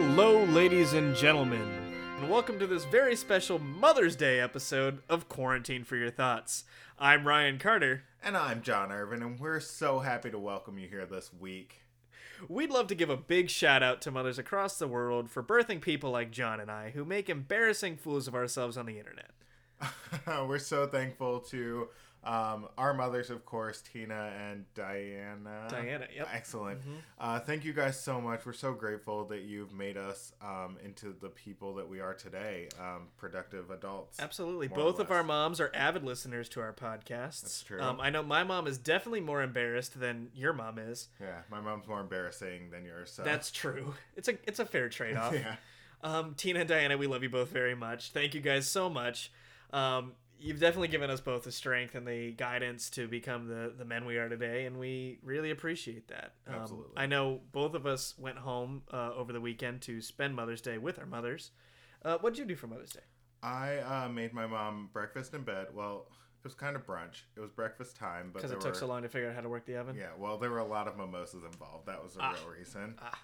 Hello, ladies and gentlemen, and welcome to this very special Mother's Day episode of Quarantine for Your Thoughts. I'm Ryan Carter. And I'm John Irvin, and we're so happy to welcome you here this week. We'd love to give a big shout out to mothers across the world for birthing people like John and I who make embarrassing fools of ourselves on the internet. we're so thankful to um, our mothers, of course, Tina and Diana. Diana, yep. Excellent. Uh, thank you guys so much. We're so grateful that you've made us um, into the people that we are today, um, productive adults. Absolutely. Both of our moms are avid listeners to our podcasts. That's true. Um, I know my mom is definitely more embarrassed than your mom is. Yeah, my mom's more embarrassing than yours. So. That's true. It's a it's a fair trade off. yeah. Um, Tina and Diana, we love you both very much. Thank you guys so much. Um, you've definitely given us both the strength and the guidance to become the, the men we are today, and we really appreciate that. Um, Absolutely. I know both of us went home uh, over the weekend to spend Mother's Day with our mothers. Uh, what did you do for Mother's Day? I uh, made my mom breakfast in bed. Well, it was kind of brunch. It was breakfast time, but Because it took were, so long to figure out how to work the oven. Yeah, well, there were a lot of mimosas involved. That was the Ah. real reason. Ah.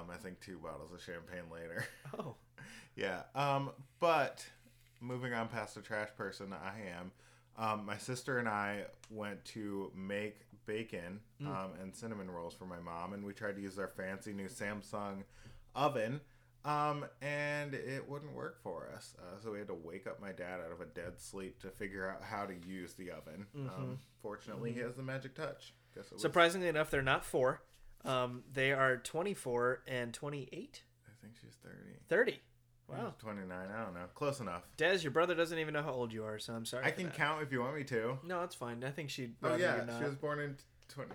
Um, I think two bottles of champagne later. Oh, yeah. Um, but moving on past the trash person, I am. Um, my sister and I went to make bacon Mm. um, and cinnamon rolls for my mom, and we tried to use our fancy new Samsung oven. Um, and it wouldn't work for us. Uh, so we had to wake up my dad out of a dead sleep to figure out how to use the oven. Um, fortunately, he has the magic touch. Guess was, surprisingly enough, they're not four. Um, they are 24 and 28. I think she's 30. 30. Wow. 29. I don't know. Close enough. Des, your brother doesn't even know how old you are, so I'm sorry. I can that. count if you want me to. No, it's fine. I think she'd Oh yeah, she was born in 20,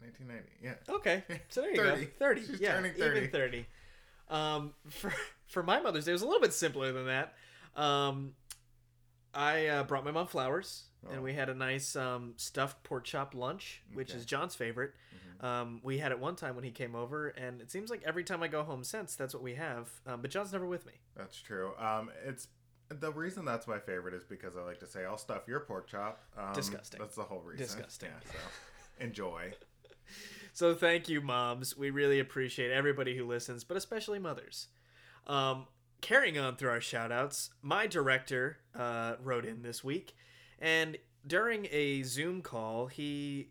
1990. Yeah. Okay, so there you 30. go. Thirty. She's yeah, turning even 30. thirty. Um, for for my Mother's Day, it was a little bit simpler than that. Um, I uh, brought my mom flowers, and Oh. we had a nice um, stuffed pork chop lunch, which Okay. is John's favorite. Mm-hmm. Um, we had it one time when he came over, and it seems like every time I go home since, that's what we have. Um, but John's never with me. That's true. Um, it's the reason that's my favorite is because I like to say I'll stuff your pork chop. Um, Disgusting. That's the whole reason. Disgusting. Yeah. So enjoy. So thank you, moms. We really appreciate everybody who listens, but especially mothers. Um, carrying on through our shout outs, my director uh, wrote in this week, and during a Zoom call, he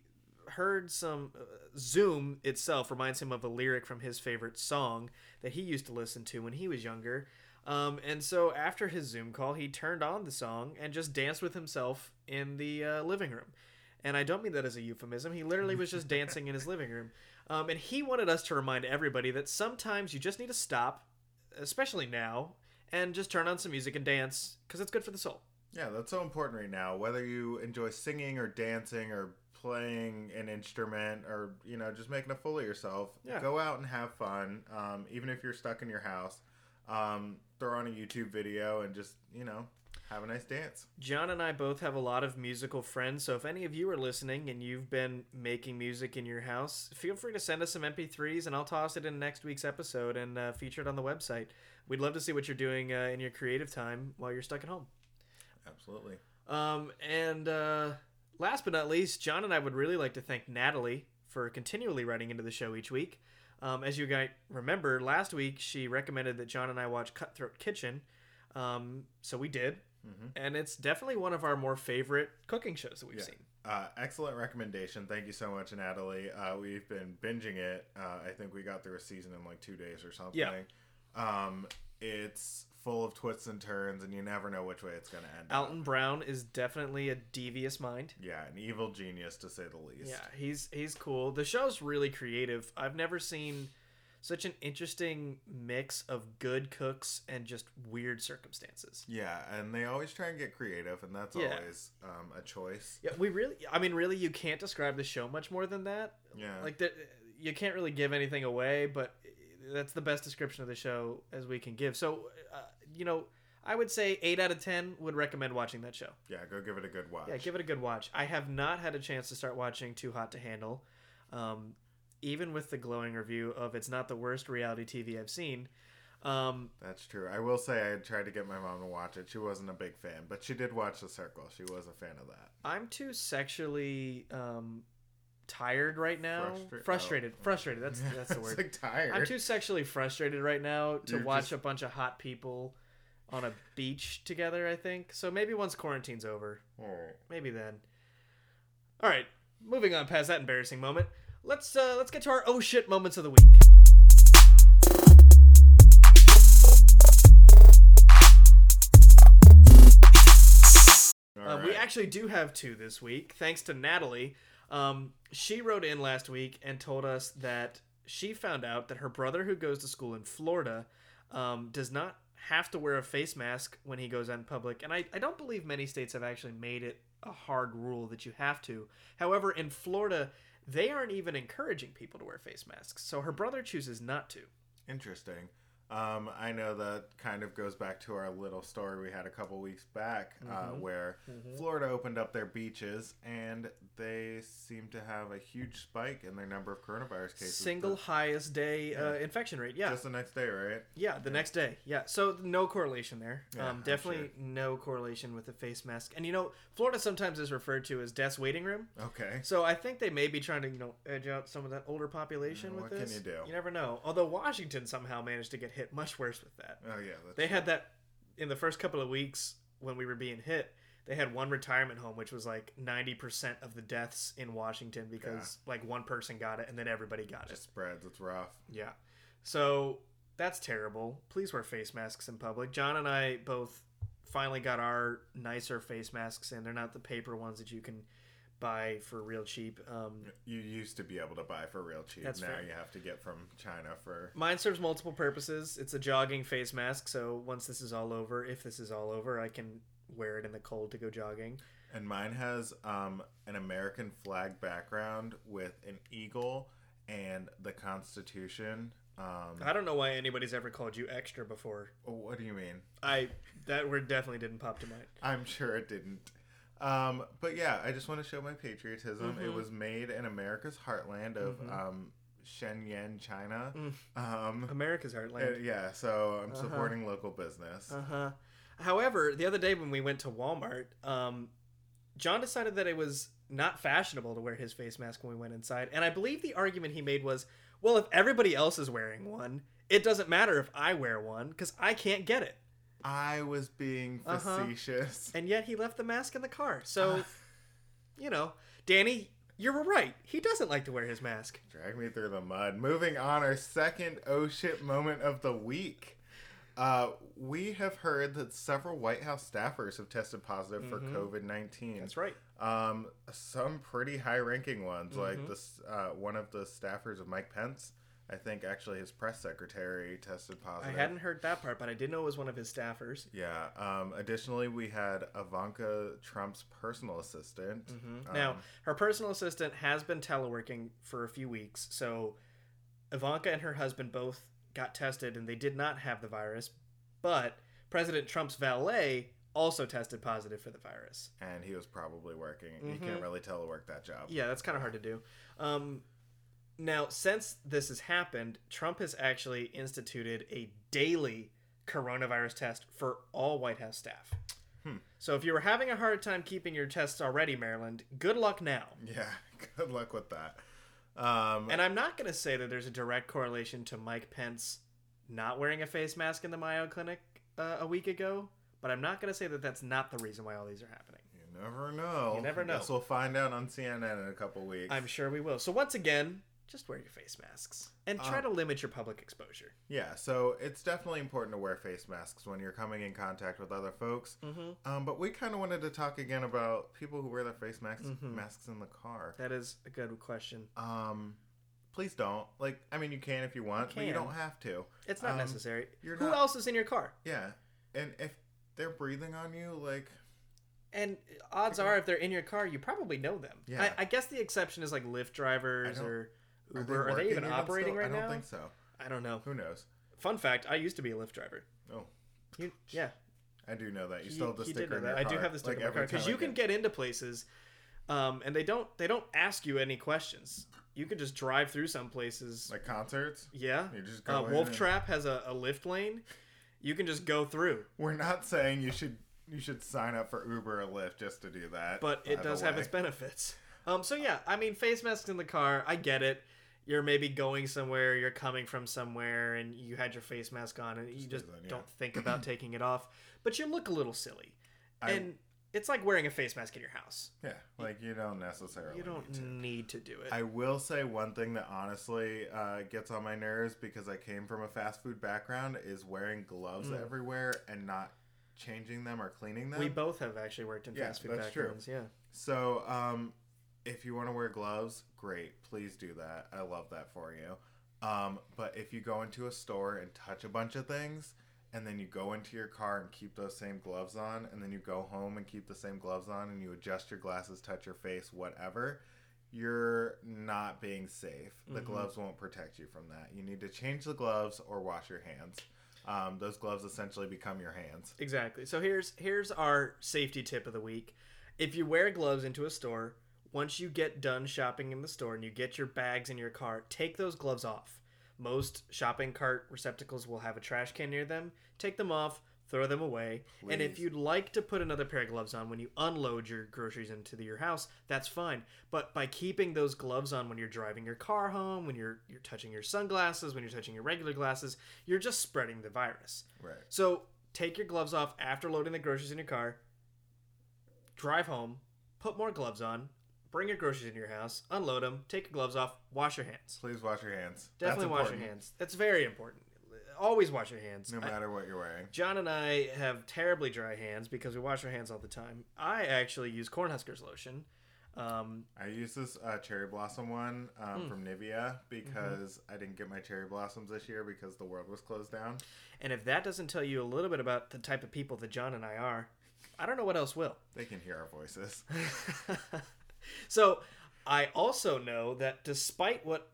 heard some. Uh, Zoom itself reminds him of a lyric from his favorite song that he used to listen to when he was younger. Um, and so after his Zoom call, he turned on the song and just danced with himself in the uh, living room. And I don't mean that as a euphemism. He literally was just dancing in his living room. Um, and he wanted us to remind everybody that sometimes you just need to stop, especially now, and just turn on some music and dance because it's good for the soul. Yeah, that's so important right now. Whether you enjoy singing or dancing or playing an instrument or you know just making a fool of yourself, Yeah. go out and have fun. Um, even if you're stuck in your house, um, throw on a YouTube video and just you know have a nice dance. John and I both have a lot of musical friends, so if any of you are listening and you've been making music in your house, feel free to send us some MP3s and I'll toss it in next week's episode and uh, feature it on the website. We'd love to see what you're doing uh, in your creative time while you're stuck at home. Absolutely. Um, and uh, last but not least, John and I would really like to thank Natalie for continually writing into the show each week. Um, as you guys remember, last week she recommended that John and I watch Cutthroat Kitchen. Um, so we did. Mhm. And it's definitely one of our more favorite cooking shows that we've Yeah. seen. Uh, excellent recommendation. Thank you so much, Natalie. Uh, we've been binging it. Uh, I think we got through a season in like two days or something. Yeah. Um, it's full of twists and turns, and you never know which way it's going to end. up. Alton Brown is definitely a devious mind. Yeah, an evil genius to say the least. Yeah, he's he's cool. The show's really creative. I've never seen such an interesting mix of good cooks and just weird circumstances. Yeah, and they always try and get creative, and that's Yeah. always um, a choice. Yeah, we really. I mean, really, you can't describe the show much more than that. Yeah. Like, the, you can't really give anything away, but that's the best description of the show as we can give. So, uh, you know, I would say eight out of ten would recommend watching that show. yeah, go give it a good watch. Yeah, give it a good watch. I have not had a chance to start watching Too Hot to Handle. Um, even with the glowing review of it's not the worst reality TV I've seen. Um, That's true. I will say I tried to get my mom to watch it. She wasn't a big fan, but she did watch The Circle. She was a fan of that. I'm too sexually um, tired right now. Frustra- frustrated. oh. Frustrated. That's that's the word. like tired. I'm too sexually frustrated right now to You're watch just- a bunch of hot people on a beach together. I think so. Maybe once quarantine's over, Oh. maybe then. All right, moving on past that embarrassing moment. Let's uh, let's get to our oh shit moments of the week. Uh, We actually do have two this week, thanks to Natalie. Um, she wrote in last week and told us that she found out that her brother, who goes to school in Florida, um, does not have to wear a face mask when he goes out in public. And I, I don't believe many states have actually made it a hard rule that you have to. However, in Florida, they aren't even encouraging people to wear face masks. So her brother chooses not to. Interesting. Um, I know that kind of goes back to our little story we had a couple weeks back, uh, Mhm. where Mhm. Florida opened up their beaches and they seem to have a huge spike in their number of coronavirus cases. Single the- highest day uh, infection rate. Yeah. just the next day, right? Yeah, the next day. Yeah, so no correlation there. Yeah, um, definitely no correlation with the face mask. And you know, Florida sometimes is referred to as death's waiting room. Okay. So I think they may be trying to you know edge out some of that older population Yeah, with what can this. you do? You never know. Although Washington somehow managed to get hit much worse with that. Oh yeah, They had that in the first couple of weeks when we were being hit. They had one retirement home, which was like ninety percent of the deaths in Washington because like one person got it and then everybody got it. just spreads. It's rough. Yeah. So that's terrible. Please wear face masks in public. John and I both finally got our nicer face masks in. They're not the paper ones that you can buy for real cheap. Um, You used to be able to buy for real cheap. That's now fair. you have to get from China for. mine serves multiple purposes. It's a jogging face mask, so once this is all over, if this is all over, I can wear it in the cold to go jogging. And mine has um, an American flag background with an eagle and the Constitution. Um, I don't know why anybody's ever called you extra before. what do you mean? I that word definitely didn't pop to mind. I'm sure it didn't. Um, but yeah, I just want to show my patriotism. It Mhm. was made in America's heartland of Mhm. um, Shenyang, China. Mm. Um, America's heartland. yeah, so I'm Uh-huh. supporting local business. Uh huh. However, the other day when we went to Walmart, um, John decided that it was not fashionable to wear his face mask when we went inside, and I believe the argument he made was, "Well, if everybody else is wearing one, it doesn't matter if I wear one because I can't get it." I was being Uh-huh. facetious. And yet he left the mask in the car. So, you know, Danny, you're right. He doesn't like to wear his mask. Drag me through the mud. Moving on, our second oh shit moment of the week. Uh, we have heard that several White House staffers have tested positive for Mhm. COVID nineteen. That's right. Um, some pretty high ranking ones, like Mhm. this. Uh, one of the staffers of Mike Pence. I think actually his press secretary tested positive. I hadn't heard that part, but I did know it was one of his staffers. Yeah. Um, additionally, we had Ivanka Trump's personal assistant. Mhm. Um, now, her personal assistant has been teleworking for a few weeks, so Ivanka and her husband both got tested and they did not have the virus, but President Trump's valet also tested positive for the virus. and he was probably working. You Mhm. can't really telework that job. Yeah, that's kind of hard to do. Um, now, since this has happened, Trump has actually instituted a daily coronavirus test for all White House staff. Hmm. So if you were having a hard time keeping your tests already, Maryland, good luck now. Yeah, good luck with that. Um, And I'm not going to say that there's a direct correlation to Mike Pence not wearing a face mask in the Mayo Clinic uh, a week ago, but I'm not going to say that that's not the reason why all these are happening. you never know. You never Guess know. we'll find out on CNN in a couple weeks. I'm sure we will. So once again, just wear your face masks and try Um, to limit your public exposure. Yeah, so it's definitely important to wear face masks when you're coming in contact with other folks. Mm-hmm. Um, but we kind of wanted to talk again about people who wear their face masks Mhm. masks in the car. That is a good question. Um, please don't. Like, I mean, you can if you want, but you don't have to. It's not Um, necessary. you're Who not- else is in your car? Yeah, and if they're breathing on you, like, And odds are, if they're in your car, you probably know them. Yeah. I, I guess the exception is like Lyft drivers don't- or are Uber. Are they, even operating right I don't now? think so. I don't know. Who knows? Fun fact: I used to be a Lyft driver. Oh, You, yeah, I do know that. You He- still have the he sticker in your I do have the sticker Like, in my car because you I can get into places, um, and they don't they don't ask you any questions. You can just drive through some places. like concerts. yeah, You just uh, go in Wolf and- Trap has a, a Lyft lane. You can just go through, We're not saying you should you should sign up for Uber or Lyft just to do that. but it does have its benefits. Um, so yeah, I mean, face masks in the car, I get it. You're maybe going somewhere, you're coming from somewhere, and you had your face mask on, and you just then, yeah. don't think about taking it off. But you look a little silly, I- and it's like wearing a face mask in your house. Yeah, like you don't necessarily. You don't Need to. need to do it. I will say one thing that honestly uh, gets on my nerves because I came from a fast food background is wearing gloves Mm. everywhere and not changing them or cleaning them. we both have actually worked in Yeah, fast food that's true. Yeah. So, um, if you want to wear gloves, great. Please do that. I love that for you. Um, but if you go into a store and touch a bunch of things, and then you go into your car and keep those same gloves on, and then you go home and keep the same gloves on, and you adjust your glasses, touch your face, whatever, you're not being safe. The Mhm. gloves won't protect you from that. You need to change the gloves or wash your hands. Um, those gloves essentially become your hands. Exactly. So here's here's our safety tip of the week. If you wear gloves into a store, once you get done shopping in the store and you get your bags in your car, take those gloves off. Most shopping cart receptacles will have a trash can near them. Take them off, throw them away. And if you'd like to put another pair of gloves on when you unload your groceries into the, your house, that's fine. But by keeping those gloves on when you're driving your car home, when you're you're touching your sunglasses, when you're touching your regular glasses, you're just spreading the virus. Right. So take your gloves off after loading the groceries in your car. Drive home, put more gloves on, bring your groceries in your house, unload them, take your gloves off, wash your hands. Please wash your hands. Definitely wash your hands. That's very important. Always wash your hands. No I- matter what you're wearing. John and I have terribly dry hands because we wash our hands all the time. I actually use Cornhuskers lotion. Um, I use this uh, cherry blossom one um, Mm. from Nivea because I didn't get my cherry blossoms this year because the world was closed down. and if that doesn't tell you a little bit about the type of people that John and I are, I don't know what else will. They can hear our voices. so I also know that despite what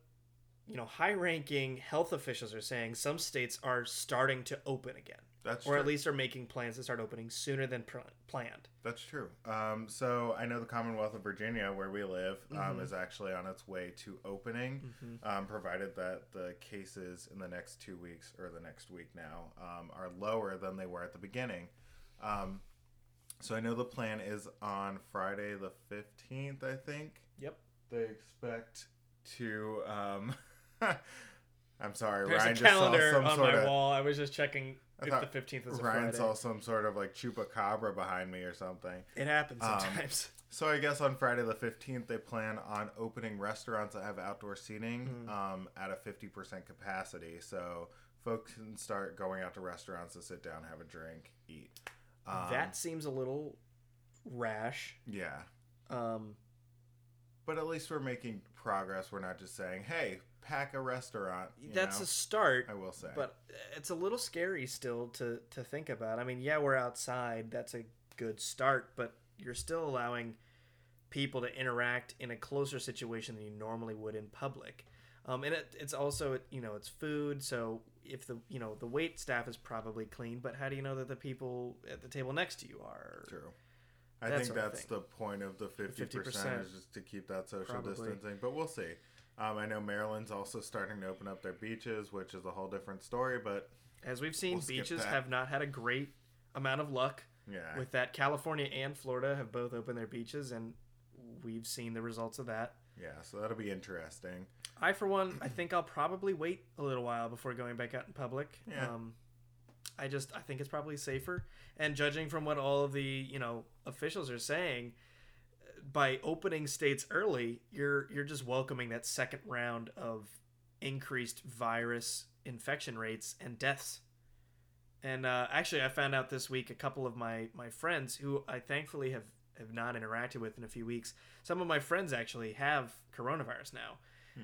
you know high-ranking health officials are saying, some states are starting to open again, That's or true. at least are making plans to start opening sooner than pr- planned. That's true. Um, so I know the Commonwealth of Virginia, where we live, um, Mhm. is actually on its way to opening, um, provided that the cases in the next two weeks or the next week now um, are lower than they were at the beginning. Um, so I know the plan is on Friday the fifteenth. I think. Yep. They expect to. Um, I'm sorry, There's Ryan a just saw calendar some on sort my of. wall. I was just checking I if the fifteenth was a Ryan Friday. saw some sort of like chupacabra behind me or something. It happens Um, sometimes. So I guess on Friday the 15th they plan on opening restaurants that have outdoor seating Mhm. um, at a 50% capacity. So folks can start going out to restaurants to sit down, have a drink, eat. Um, that seems a little rash. yeah. Um, But at least we're making progress. We're not just saying, "Hey, pack a restaurant." that's know? a start. I will say. but it's a little scary still to to think about. I mean, yeah, we're outside. That's a good start, but you're still allowing people to interact in a closer situation than you normally would in public. Um, and it, it's also you know it's food, so if the you know the wait staff is probably clean, but how do you know that the people at the table next to you are? True. I That think that's the point of the 50%, 50%. is just to keep that social Probably. distancing. But we'll see. Um, I know Maryland's also starting to open up their beaches, which is a whole different story, but As we've seen, We'll beaches have not had a great amount of luck yeah. with that. California and Florida have both opened their beaches, and we've seen the results of that. Yeah, so that'll be interesting. I, for one, I think I'll probably wait a little while before going back out in public. Yeah. Um, I just I think it's probably safer. And judging from what all of the you know officials are saying, by opening states early, you're you're just welcoming that second round of increased virus infection rates and deaths. And uh, actually, I found out this week a couple of my my friends who I thankfully have have not interacted with in a few weeks. Some of my friends actually have coronavirus now,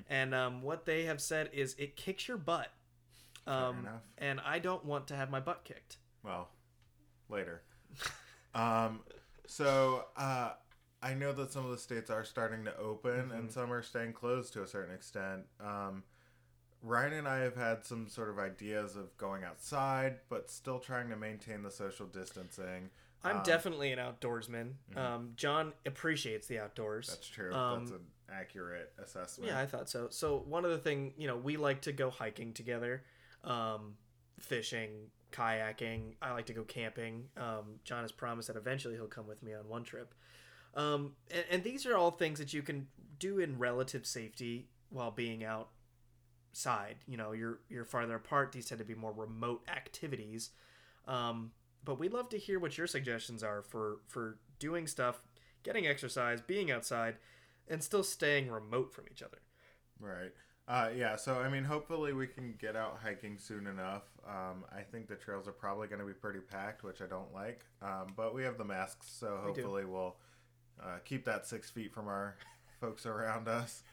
and um, what they have said is it kicks your butt. Um, enough. and I don't want to have my butt kicked. Well, later. um, so uh, I know that some of the states are starting to open and some are staying closed to a certain extent. Um, Ryan and I have had some sort of ideas of going outside, but still trying to maintain the social distancing. I'm Um, definitely an outdoorsman. Um, John appreciates the outdoors. That's true. Um, That's an accurate assessment. Yeah, I thought so. So one of the thing, you know, we like to go hiking together, um, fishing, kayaking. I like to go camping. Um, John has promised that eventually he'll come with me on one trip. Um, and, and these are all things that you can do in relative safety while being outside. You know, you're you're farther apart. These tend to be more remote activities. Um, but we'd love to hear what your suggestions are for for doing stuff, getting exercise, being outside, and still staying remote from each other. Right. Uh, yeah, so I mean, hopefully we can get out hiking soon enough. Um, I think the trails are probably going to be pretty packed, which I don't like. Um, but we have the masks, so hopefully we'll uh, keep that six feet from our folks around us.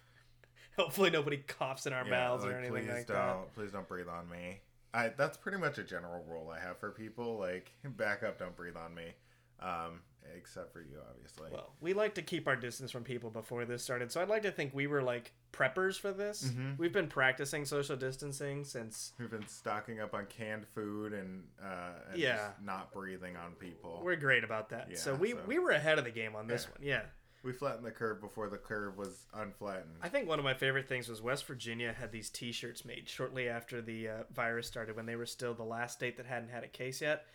Hopefully, nobody coughs in our Yeah, mouths or anything please like don't, that. Please don't breathe on me. I that's pretty much a general rule I have for people. Like, back up, don't breathe on me. Um, except for you, obviously. Well, we like to keep our distance from people before this started, so I'd like to think we were like preppers for this. Mhm. We've been practicing social distancing since We've been stocking up on canned food and, uh, and Yeah. just not breathing on people. we're great about that. Yeah, so we so- we were ahead of the game on this Yeah. one. Yeah. We flattened the curve before the curve was unflattened. I think one of my favorite things was West Virginia had these T-shirts made shortly after the uh, virus started, when they were still the last state that hadn't had a case yet,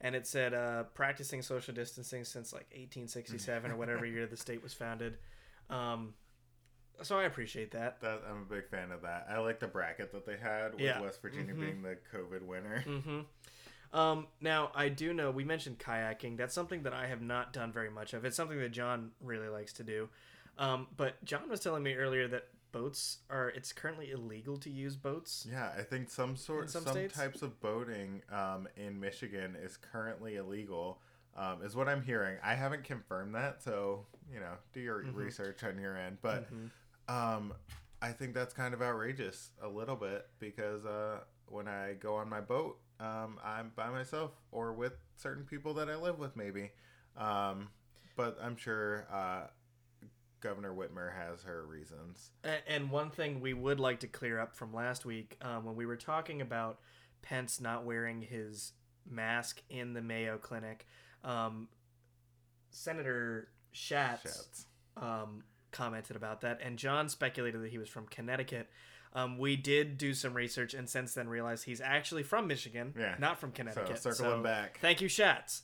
and it said uh, "practicing social distancing since like 1867 or whatever year the state was founded." Um, so I appreciate that. That I'm a big fan of that. I like the bracket that they had with Yeah. West Virginia Mhm. being the COVID winner. hmm Um, now I do know we mentioned kayaking. That's something that I have not done very much of. It's something that John really likes to do. Um, but John was telling me earlier that boats are. It's currently illegal to use boats. Yeah, I think some sort, some some, types of boating um, in Michigan is currently illegal. Um, is what I'm hearing. I haven't confirmed that, so you know, do your Mhm. research on your end. But Mhm. um, I think that's kind of outrageous a little bit because uh, when I go on my boat, um, I'm by myself or with certain people that I live with, maybe. Um, but I'm sure uh, Governor Whitmer has her reasons. A- And one thing we would like to clear up from last week, um, when we were talking about Pence not wearing his mask in the Mayo Clinic, um, Senator Schatz, Shats. Um, commented about that, and John speculated that he was from Connecticut. Um, we did do some research, and since then realized he's actually from Michigan, Yeah. not from Connecticut. So circling back, Thank you, Schatz.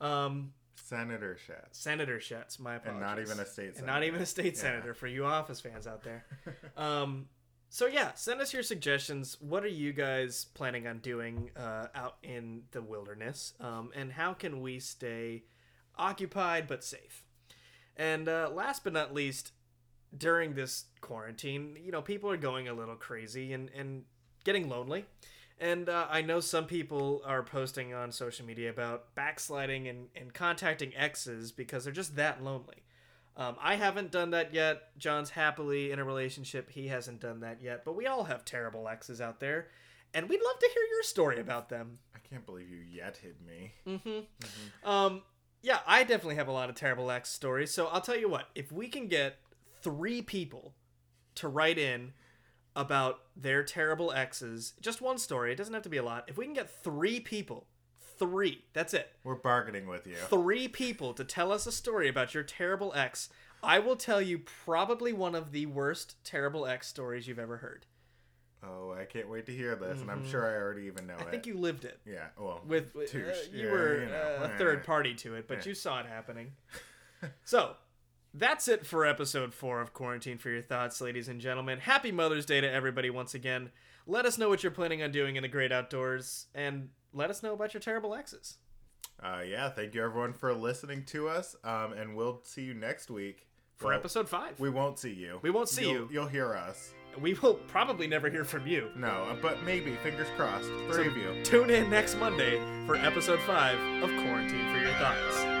Um, Senator Schatz, Senator Schatz, my apologies. and not even a state And senator. not even a state Yeah. senator for you Office fans out there. Um, so yeah, send us your suggestions. What are you guys planning on doing uh, out in the wilderness, um, and how can we stay occupied but safe? And uh, last but not least, during this quarantine, you know, people are going a little crazy and and getting lonely. And uh, I know some people are posting on social media about backsliding and, and contacting exes because they're just that lonely. Um, I haven't done that yet. John's happily in a relationship. He hasn't done that yet. But we all have terrible exes out there. And we'd love to hear your story about them. I can't believe you yet hid me. Mm-hmm. Um, yeah, I definitely have a lot of terrible ex stories. So I'll tell you what. If we can get three people to write in about their terrible exes, just one story. It doesn't have to be a lot. If we can get three people, three, that's it. We're bargaining with you. three people to tell us a story about your terrible ex, I will tell you probably one of the worst terrible ex stories you've ever heard. Oh, I can't wait to hear this, and I'm Mhm. sure I already even know I it. I think you lived it. Yeah. Well, With uh, you Yeah, were you know, uh, a third party to it, but Yeah. you saw it happening. so, that's it for episode 4 of Quarantine for Your Thoughts, ladies and gentlemen. Happy Mother's Day to everybody once again. Let us know what you're planning on doing in the great outdoors and let us know about your terrible exes. Uh, yeah. Thank you everyone for listening to us, um, and we'll see you next week For Well, episode 5. We won't see you. We won't see You'll- you. You'll hear us. we will probably never hear from you. No, uh, but maybe. Fingers crossed. Three So of you. Tune in next Monday for episode 5 of Quarantine for Your Thoughts.